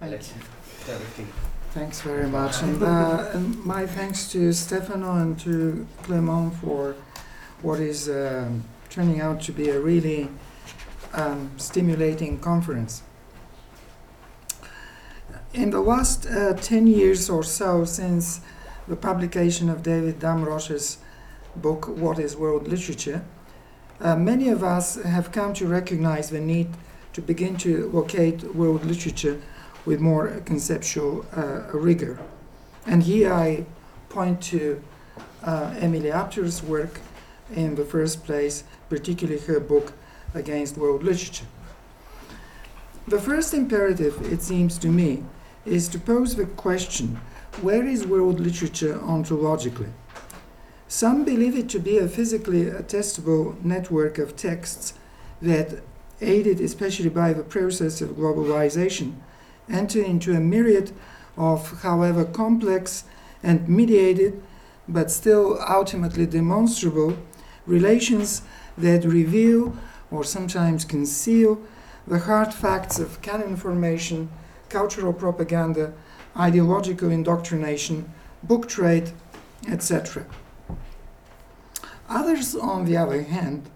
Thank you. Thanks very much. And, uh, and my thanks to Stefano and to Clement for what is um, turning out to be a really um, stimulating conference. In the last uh, 10 years or so, since the publication of David Damrosch's book, What is World Literature, uh, many of us have come to recognize the need to begin to locate world literature with more conceptual uh, rigor. And here I point to uh, Emily Apter's work in the first place, particularly her book Against World Literature. The first imperative, it seems to me, is to pose the question where is world literature ontologically? Some believe it to be a physically attestable network of texts that, aided especially by the process of globalization, enter into a myriad of, however complex and mediated, but still ultimately demonstrable, relations that reveal or sometimes conceal the hard facts of canon formation, cultural propaganda, ideological indoctrination, book trade, etc. Others, on the other hand,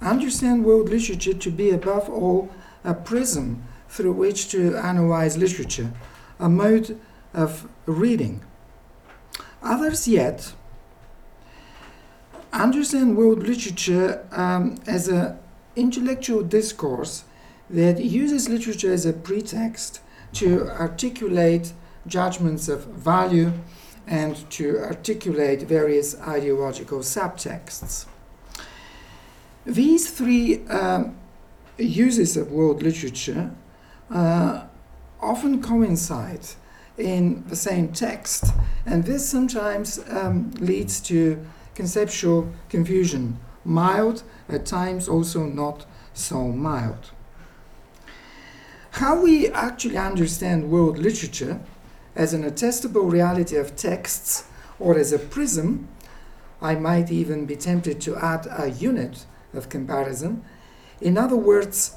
understand world literature to be above all a prism through which to analyze literature, a mode of reading. Others yet understand world literature um, as an intellectual discourse that uses literature as a pretext to articulate judgments of value and to articulate various ideological subtexts. These three um, uses of world literature uh, often coincide in the same text, and this sometimes um, leads to conceptual confusion, mild, at times also not so mild. How we actually understand world literature as an attestable reality of texts or as a prism, I might even be tempted to add a unit of comparison, in other words,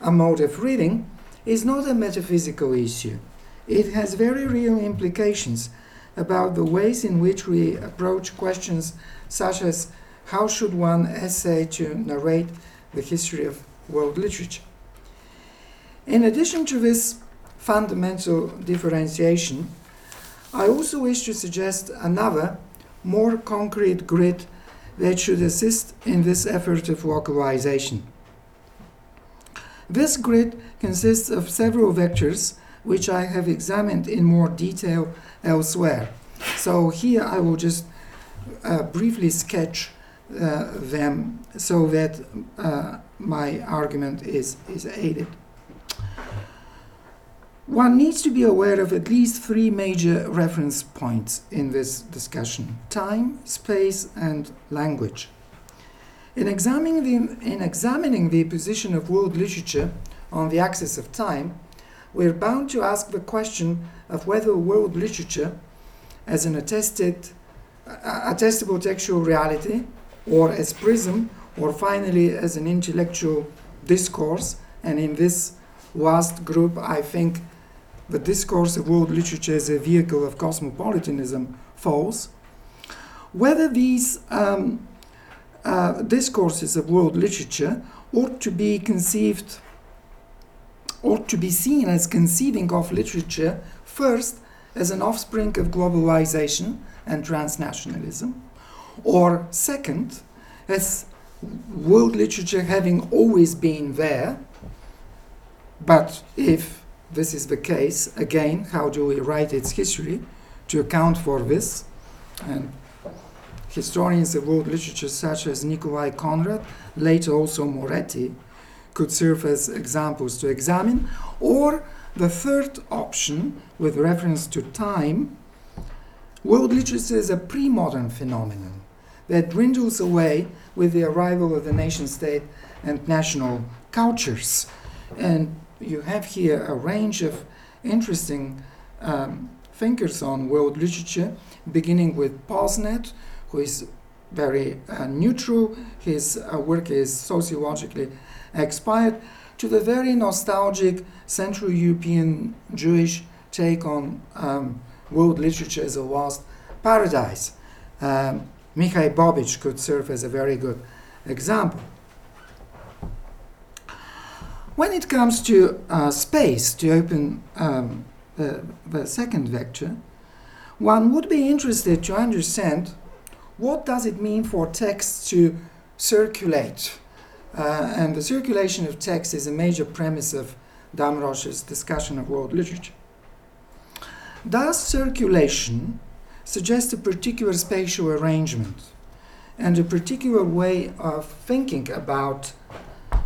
a mode of reading, is not a metaphysical issue. It has very real implications about the ways in which we approach questions such as how should one essay to narrate the history of world literature. In addition to this fundamental differentiation, I also wish to suggest another, more concrete grid that should assist in this effort of localization. This grid consists of several vectors which I have examined in more detail elsewhere. So here I will just uh, briefly sketch uh, them so that uh, my argument is, is aided. One needs to be aware of at least three major reference points in this discussion time, space, and language. In examining, the, in examining the position of world literature on the axis of time, we're bound to ask the question of whether world literature, as an attested, attestable textual reality, or as prism, or finally as an intellectual discourse, and in this last group, I think the discourse of world literature as a vehicle of cosmopolitanism falls. Whether these um, uh, discourses of world literature ought to be conceived, ought to be seen as conceiving of literature first as an offspring of globalization and transnationalism, or second, as world literature having always been there, but if this is the case. Again, how do we write its history to account for this? And historians of world literature, such as Nikolai Konrad, later also Moretti, could serve as examples to examine. Or the third option, with reference to time, world literature is a pre modern phenomenon that dwindles away with the arrival of the nation state and national cultures. And you have here a range of interesting um, thinkers on world literature, beginning with Posnett, who is very uh, neutral. His uh, work is sociologically expired, to the very nostalgic Central European Jewish take on um, world literature as a lost paradise. Um, Mihály Babits could serve as a very good example. When it comes to uh, space, to open um, the, the second vector, one would be interested to understand what does it mean for text to circulate. Uh, and the circulation of text is a major premise of Damrosch's discussion of world literature. Does circulation suggest a particular spatial arrangement and a particular way of thinking about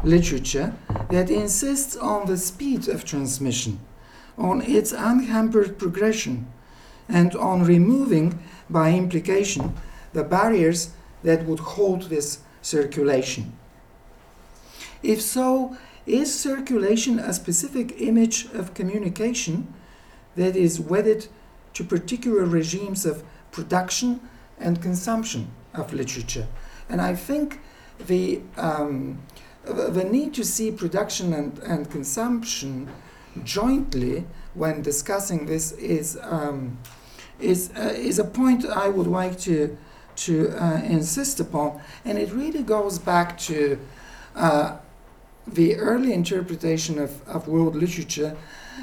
literature that insists on the speed of transmission, on its unhampered progression, and on removing, by implication, the barriers that would hold this circulation. If so, is circulation a specific image of communication that is wedded to particular regimes of production and consumption of literature? And I think the, um, the need to see production and, and consumption jointly when discussing this is, um, is, uh, is a point I would like to, to uh, insist upon. And it really goes back to uh, the early interpretation of, of world literature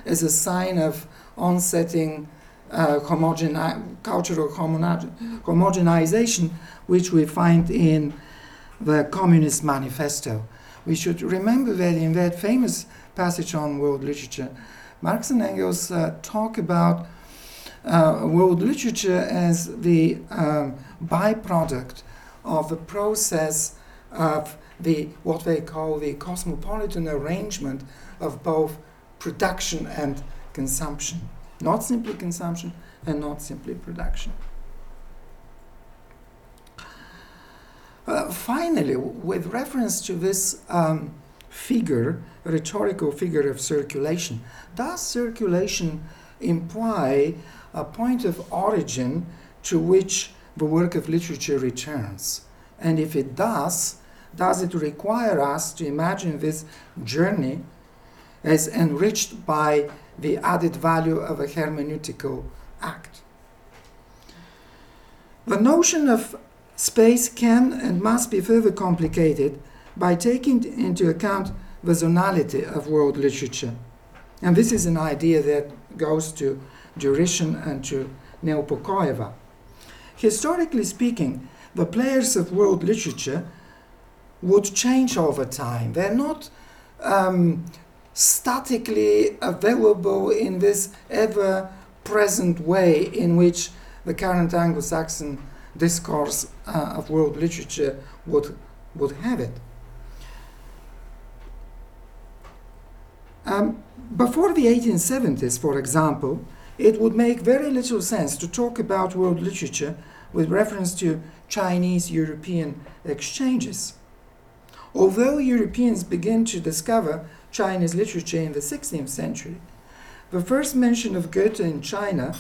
as a sign of onsetting uh, homogeni- cultural homogenization, which we find in the Communist Manifesto. We should remember that in that famous passage on world literature, Marx and Engels uh, talk about world literature as the um, byproduct of the process of the what they call the cosmopolitan arrangement of both production and consumption, not simply consumption and not simply production. Uh, finally, with reference to this um, figure, rhetorical figure of circulation, does circulation imply a point of origin to which the work of literature returns? And if it does, does it require us to imagine this journey as enriched by the added value of a hermeneutical act? The notion of space can and must be further complicated by taking into account the zonality of world literature. And this is an idea that goes to Ďurišin and to Neupokoeva. Historically speaking, the players of world literature would change over time. They're not um, statically available in this ever present way in which the current Anglo Saxon discourse uh, of world literature would, would have it. Um, before the 1870s, for example, it would make very little sense to talk about world literature with reference to Chinese European exchanges. Although Europeans began to discover Chinese literature in the 16th century, the first mention of Goethe in China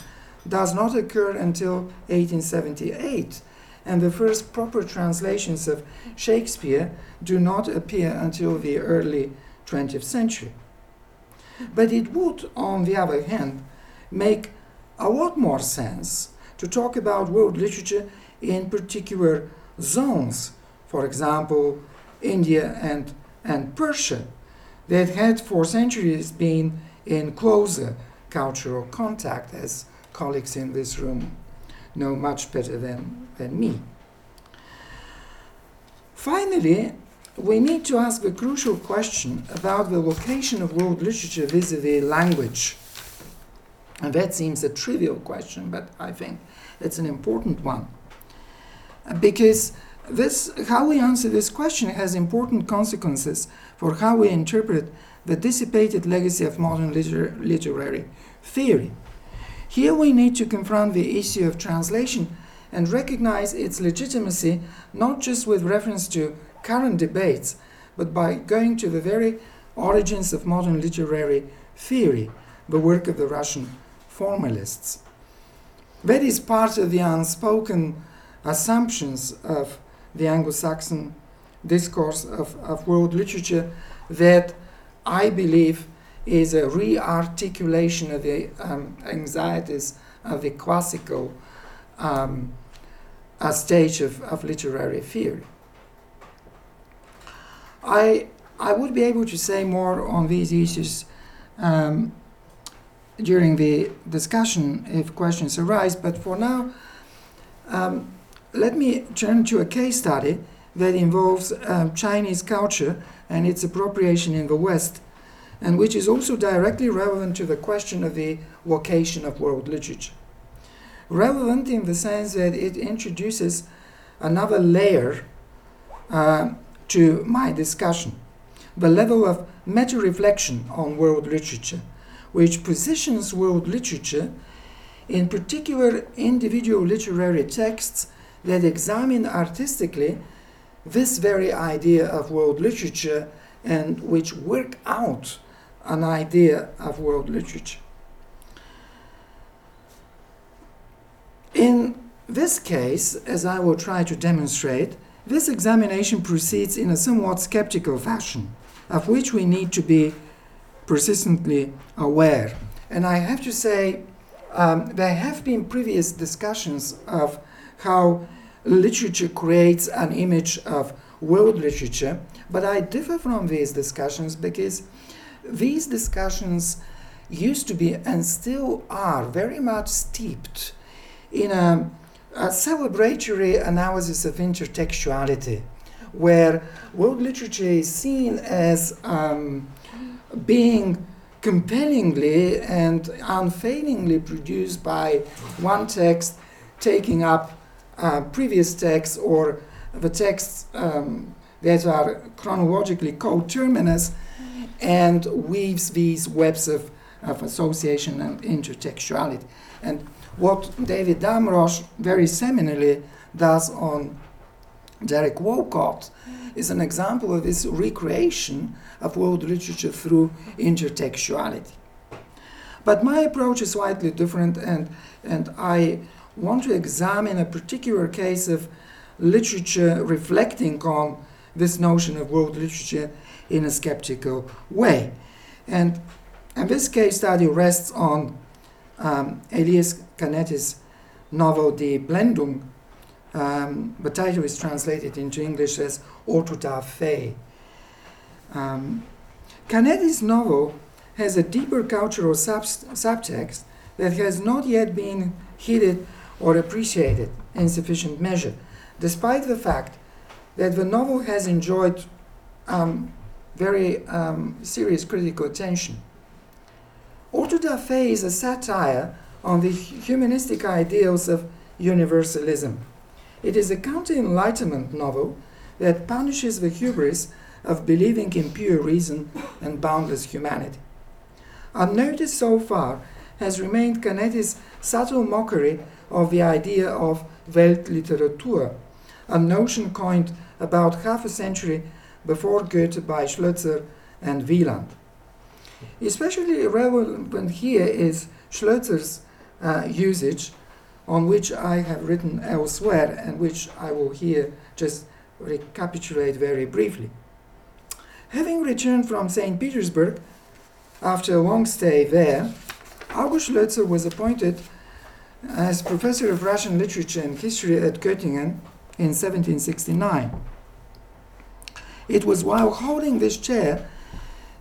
does not occur until 1878, and the first proper translations of Shakespeare do not appear until the early 20th century. But it would, on the other hand, make a lot more sense to talk about world literature in particular zones. For example, India and, and Persia that had for centuries been in closer cultural contact, as colleagues in this room know much better than, than me. Finally, we need to ask the crucial question about the location of world literature vis a vis language. And that seems a trivial question, but I think it's an important one. Because this, how we answer this question has important consequences for how we interpret the dissipated legacy of modern liter- literary theory. Here we need to confront the issue of translation and recognize its legitimacy not just with reference to current debates, but by going to the very origins of modern literary theory, the work of the Russian formalists. That is part of the unspoken assumptions of the Anglo Saxon discourse of, of world literature that I believe, is a re-articulation of the um, anxieties of the classical um, stage of, of literary theory. I, I would be able to say more on these issues um, during the discussion if questions arise, but for now, um, let me turn to a case study that involves um, Chinese culture and its appropriation in the West, and which is also directly relevant to the question of the vocation of world literature. Relevant in the sense that it introduces another layer uh, to my discussion the level of meta reflection on world literature, which positions world literature in particular individual literary texts that examine artistically this very idea of world literature and which work out an idea of world literature. In this case, as I will try to demonstrate, this examination proceeds in a somewhat skeptical fashion, of which we need to be persistently aware. And I have to say, um, there have been previous discussions of how literature creates an image of world literature, but I differ from these discussions because these discussions used to be and still are very much steeped in a, a celebratory analysis of intertextuality, where world literature is seen as um, being compellingly and unfailingly produced by one text taking up uh, previous texts or the texts um, that are chronologically coterminous and weaves these webs of, of association and intertextuality. And what David Damrosch very seminally does on Derek Walcott is an example of this recreation of world literature through intertextuality. But my approach is slightly different, and, and I want to examine a particular case of literature reflecting on this notion of world literature in a skeptical way. And, and this case study rests on um, Elias Canetti's novel Die Blendung. Um, the title is translated into English as Auto da Fe. Um, Canetti's novel has a deeper cultural sub- subtext that has not yet been heeded or appreciated in sufficient measure, despite the fact that the novel has enjoyed um, very um, serious critical attention. Auto da Fe is a satire on the humanistic ideals of universalism. It is a counter enlightenment novel that punishes the hubris of believing in pure reason and boundless humanity. Unnoticed so far has remained Canetti's subtle mockery of the idea of Weltliteratur, a notion coined about half a century before Goethe by Schlözer and Wieland. Especially relevant here is Schlözer's uh, usage, on which I have written elsewhere and which I will here just recapitulate very briefly. Having returned from St. Petersburg after a long stay there, August Schlözer was appointed as professor of Russian literature and history at Göttingen in 1769. It was while holding this chair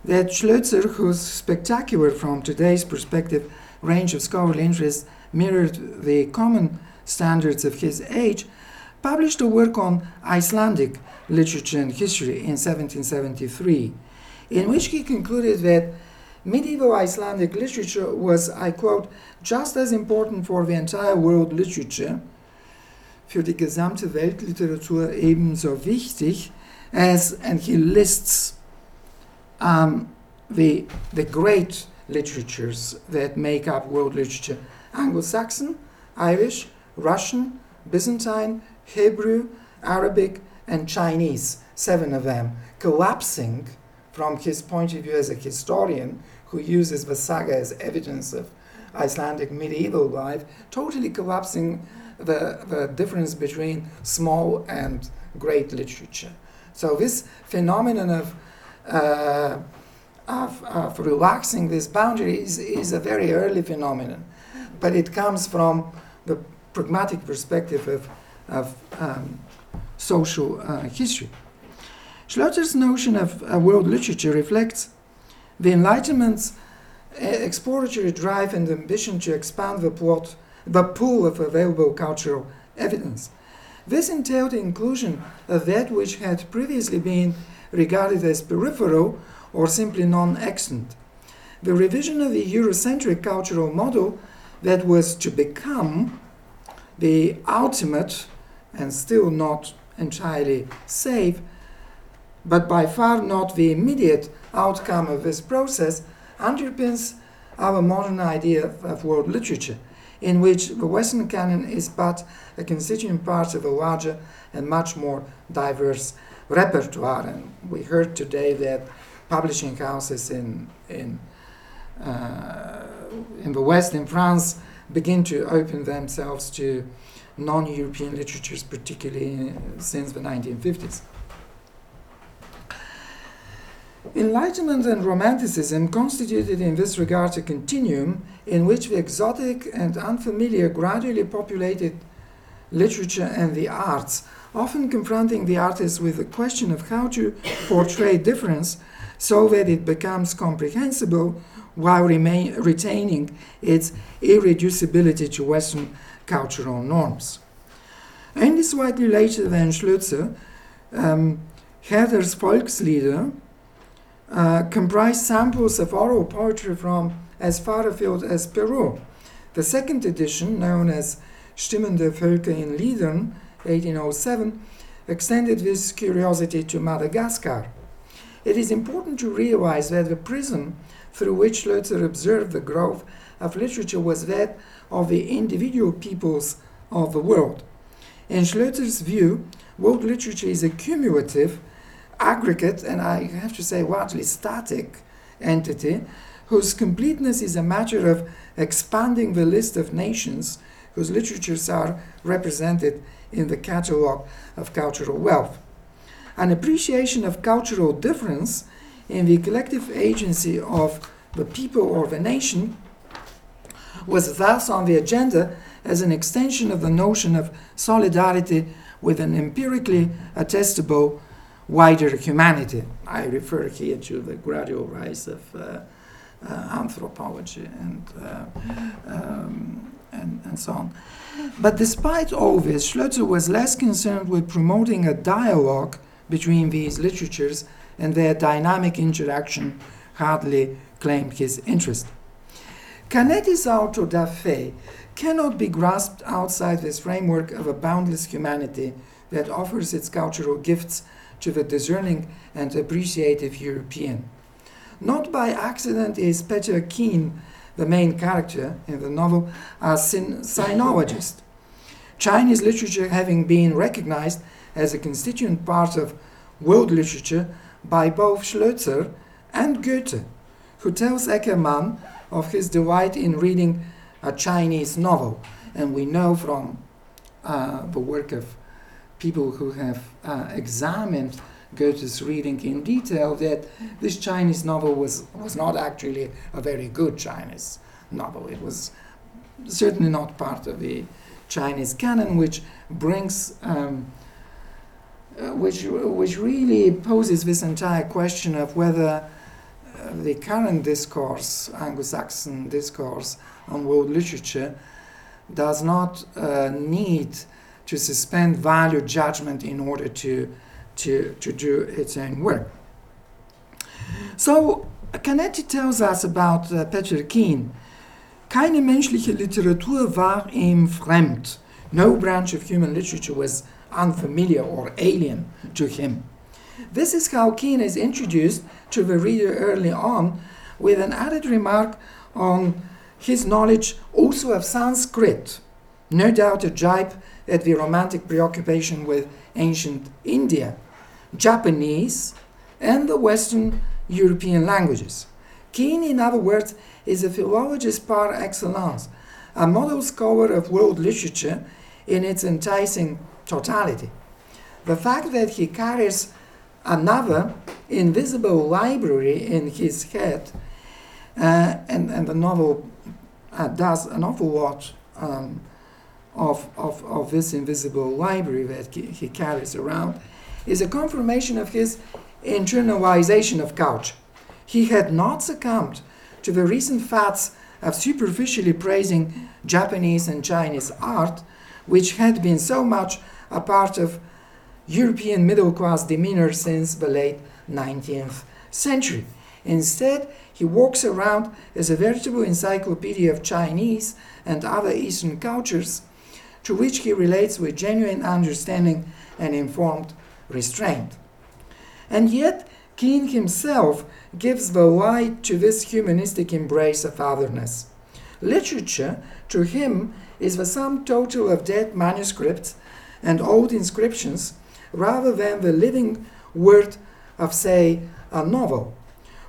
that Schlözer, whose spectacular from today's perspective range of scholarly interest mirrored the common standards of his age, published a work on Icelandic literature and history in 1773, in which he concluded that medieval Icelandic literature was, I quote, just as important for the entire world literature, für die gesamte Weltliteratur ebenso wichtig, as, and he lists um, the, the great literatures that make up world literature Anglo Saxon, Irish, Russian, Byzantine, Hebrew, Arabic, and Chinese, seven of them, collapsing from his point of view as a historian who uses the saga as evidence of Icelandic medieval life, totally collapsing the, the difference between small and great literature. So this phenomenon of uh, of, of relaxing this boundary is, is a very early phenomenon, but it comes from the pragmatic perspective of, of um, social uh, history. Schlözer's notion of uh, world literature reflects the Enlightenment's uh, exploratory drive and ambition to expand the, plot, the pool of available cultural evidence. This entailed the inclusion of that which had previously been regarded as peripheral or simply non existent. The revision of the Eurocentric cultural model that was to become the ultimate and still not entirely safe, but by far not the immediate outcome of this process, underpins our modern idea of world literature, in which the Western canon is but a constituent part of a larger and much more diverse repertoire. And we heard today that publishing houses in, in, Uh, in the West, in France, begin to open themselves to non European literatures, particularly since the 1950s. Enlightenment and Romanticism constituted in this regard a continuum in which the exotic and unfamiliar gradually populated literature and the arts, often confronting the artist with the question of how to portray difference so that it becomes comprehensible while remain, retaining its irreducibility to Western cultural norms. Only slightly later than Schlözer, um, Volkslieder uh, comprised samples of oral poetry from as far afield as Peru. The second edition, known as Stimmen der Völker in Liedern, 1807, extended this curiosity to Madagascar. It is important to realize that the prism through which Schlözer observed the growth of literature was that of the individual peoples of the world. In Schlözer's view, world literature is a cumulative, aggregate, and I have to say largely static entity whose completeness is a matter of expanding the list of nations whose literatures are represented in the catalogue of cultural wealth. An appreciation of cultural difference in the collective agency of the people or the nation was thus on the agenda as an extension of the notion of solidarity with an empirically attestable wider humanity. I refer here to the gradual rise of uh, uh, anthropology and, uh, um, and, and so on. But despite all this, Schlözer was less concerned with promoting a dialogue between these literatures and their dynamic interaction hardly claimed his interest. Canetti's auto da fe cannot be grasped outside this framework of a boundless humanity that offers its cultural gifts to the discerning and appreciative European. Not by accident is Peter Kien, the main character in the novel, a sinologist. Chinese literature having been recognized as a constituent part of world literature by both Schlözer and Goethe, who tells Eckermann of his delight in reading a Chinese novel. And we know from uh, the work of people who have uh, examined Goethe's reading in detail that this Chinese novel was, was not actually a very good Chinese novel. It was certainly not part of the Chinese canon, which brings, um, which, which really poses this entire question of whether the current discourse, Anglo-Saxon discourse on world literature, does not uh, need to suspend value judgment in order to, to, to do its own work. So, Canetti tells us about uh, Peter Kien. Keine menschliche Literatur war ihm fremd. No branch of human literature was unfamiliar or alien to him. This is how Kien is introduced to the reader early on, with an added remark on his knowledge also of Sanskrit, no doubt a jibe at the romantic preoccupation with ancient India, Japanese, and the Western European languages. Kien, in other words, is a philologist par excellence, a model scholar of world literature in its enticing totality. The fact that he carries another invisible library in his head, uh, and, and the novel uh, does an awful lot um, of, of, of this invisible library that he, carries around, is a confirmation of his internalization of culture. He had not succumbed to the recent fads of superficially praising Japanese and Chinese art, which had been so much a part of European middle class demeanor since the late 19th century. Instead, he walks around as a veritable encyclopedia of Chinese and other Eastern cultures, to which he relates with genuine understanding and informed restraint. And yet, Kien himself gives the light to this humanistic embrace of otherness. Literature, to him, is the sum total of dead manuscripts and old inscriptions rather than the living word of, say, a novel.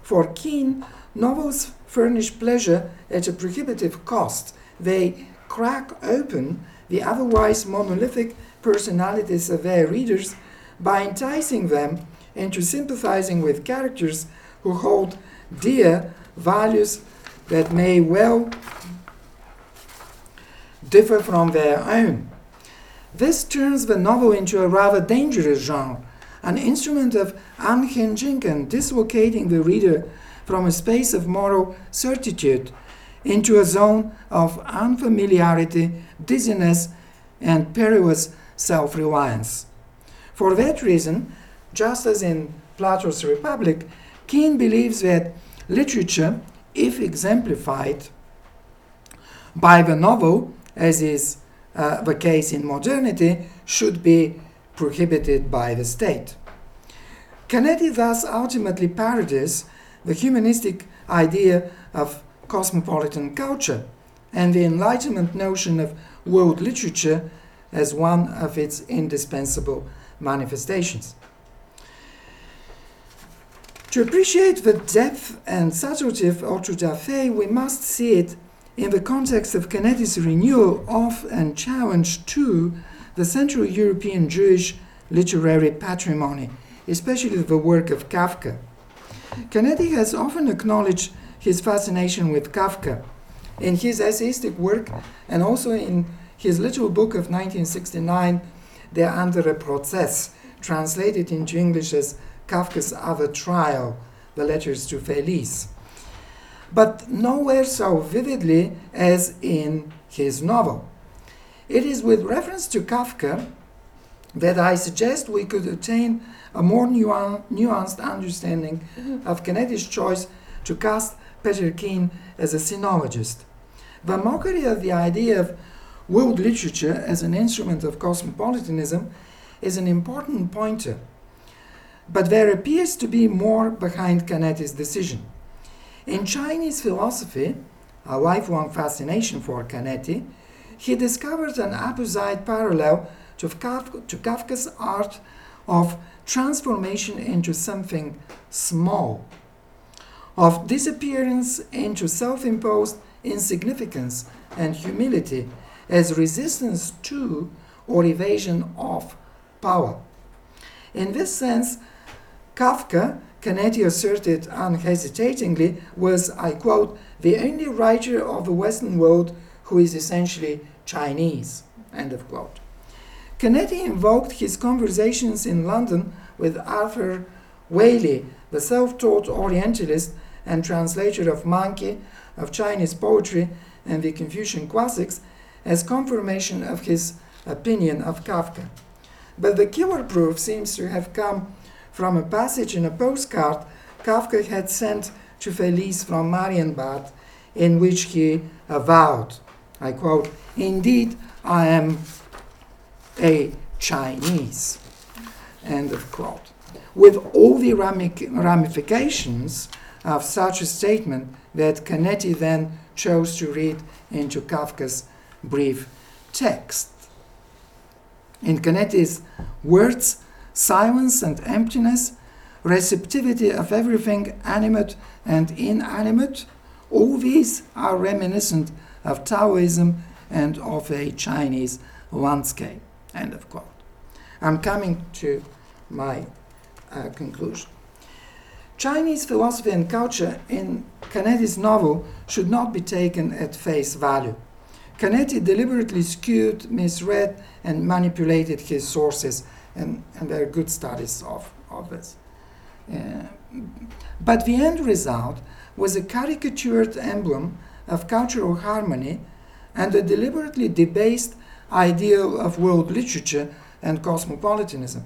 For Kien, novels furnish pleasure at a prohibitive cost. They crack open the otherwise monolithic personalities of their readers by enticing them into sympathizing with characters who hold dear values that may well differ from their own. This turns the novel into a rather dangerous genre, an instrument of unhinging and dislocating the reader from a space of moral certitude into a zone of unfamiliarity, dizziness, and perilous self reliance. For that reason, just as in Plato's Republic, Kien believes that literature, if exemplified by the novel, as is uh, the case in modernity, should be prohibited by the state. Canetti thus ultimately parodies the humanistic idea of cosmopolitan culture and the Enlightenment notion of world literature as one of its indispensable manifestations. To appreciate the depth and subtlety of Auto da Fe must see it in the context of Canetti's renewal of and challenge to the Central European Jewish literary patrimony, especially the work of Kafka. Canetti has often acknowledged his fascination with Kafka in his essayistic work and also in his little book of 1969, Der andere Prozess, translated into English as Kafka's Other Trial, the letters to Felice. But nowhere so vividly as in his novel. It is with reference to Kafka that I suggest we could attain a more nuanced understanding mm-hmm. of Canetti's choice to cast Peter Kien as a sinologist. The mockery of the idea of world literature as an instrument of cosmopolitanism is an important pointer but there appears to be more behind Canetti's decision. In Chinese philosophy, a lifelong fascination for Canetti, he discovered an apposite parallel to, to Kafka's art of transformation into something small, of disappearance into self imposed insignificance and humility as resistance to or evasion of power. In this sense, Kafka, Canetti asserted unhesitatingly, was, I quote, the only writer of the Western world who is essentially Chinese, end of quote. Canetti invoked his conversations in London with Arthur Waley, the self taught Orientalist and translator of Monkey, of Chinese poetry, and the Confucian classics, as confirmation of his opinion of Kafka. But the killer proof seems to have come from a passage in a postcard Kafka had sent to Felice from Marienbad, in which he avowed, I quote, Indeed, I am a Chinese. End of quote. With all the ramifications of such a statement that Canetti then chose to read into Kafka's brief text. In Canetti's words, silence and emptiness, receptivity of everything animate and inanimate, all these are reminiscent of Taoism and of a Chinese landscape. End of quote. I'm coming to my uh, conclusion. Chinese philosophy and culture in Canetti's novel should not be taken at face value. Canetti deliberately skewed, misread, and manipulated his sources, and, and there are good studies of, of this. Uh, but the end result was a caricatured emblem of cultural harmony and a deliberately debased ideal of world literature and cosmopolitanism,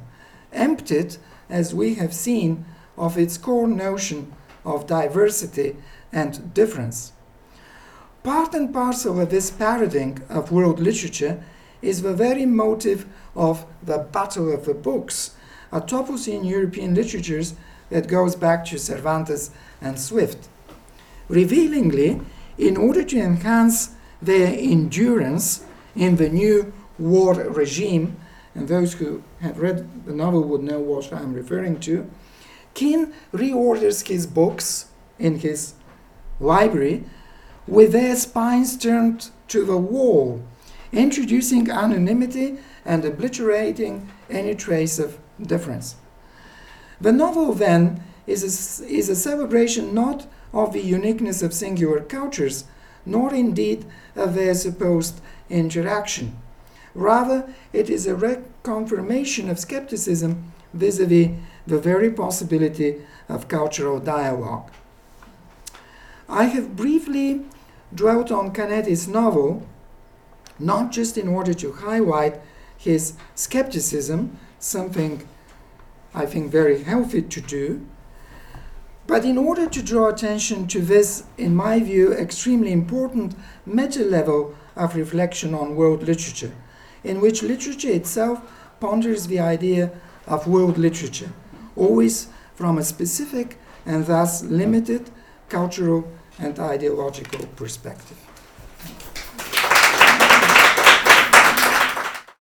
emptied, as we have seen, of its core notion of diversity and difference. Part and parcel of this parodying of world literature is the very motive of the Battle of the Books, a topos in European literatures that goes back to Cervantes and Swift. Revealingly, in order to enhance their endurance in the new war regime, and those who have read the novel would know what I'm referring to, Kien reorders his books in his library with their spines turned to the wall, introducing anonymity and obliterating any trace of difference. The novel, then, is a, is a celebration not of the uniqueness of singular cultures, nor indeed of their supposed interaction. Rather, it is a reconfirmation of skepticism vis a vis the very possibility of cultural dialogue. I have briefly dwelt on Canetti's novel, not just in order to highlight his skepticism, something I think very healthy to do, but in order to draw attention to this, in my view, extremely important meta level of reflection on world literature, in which literature itself ponders the idea of world literature always from a specific and thus limited cultural and ideological perspective.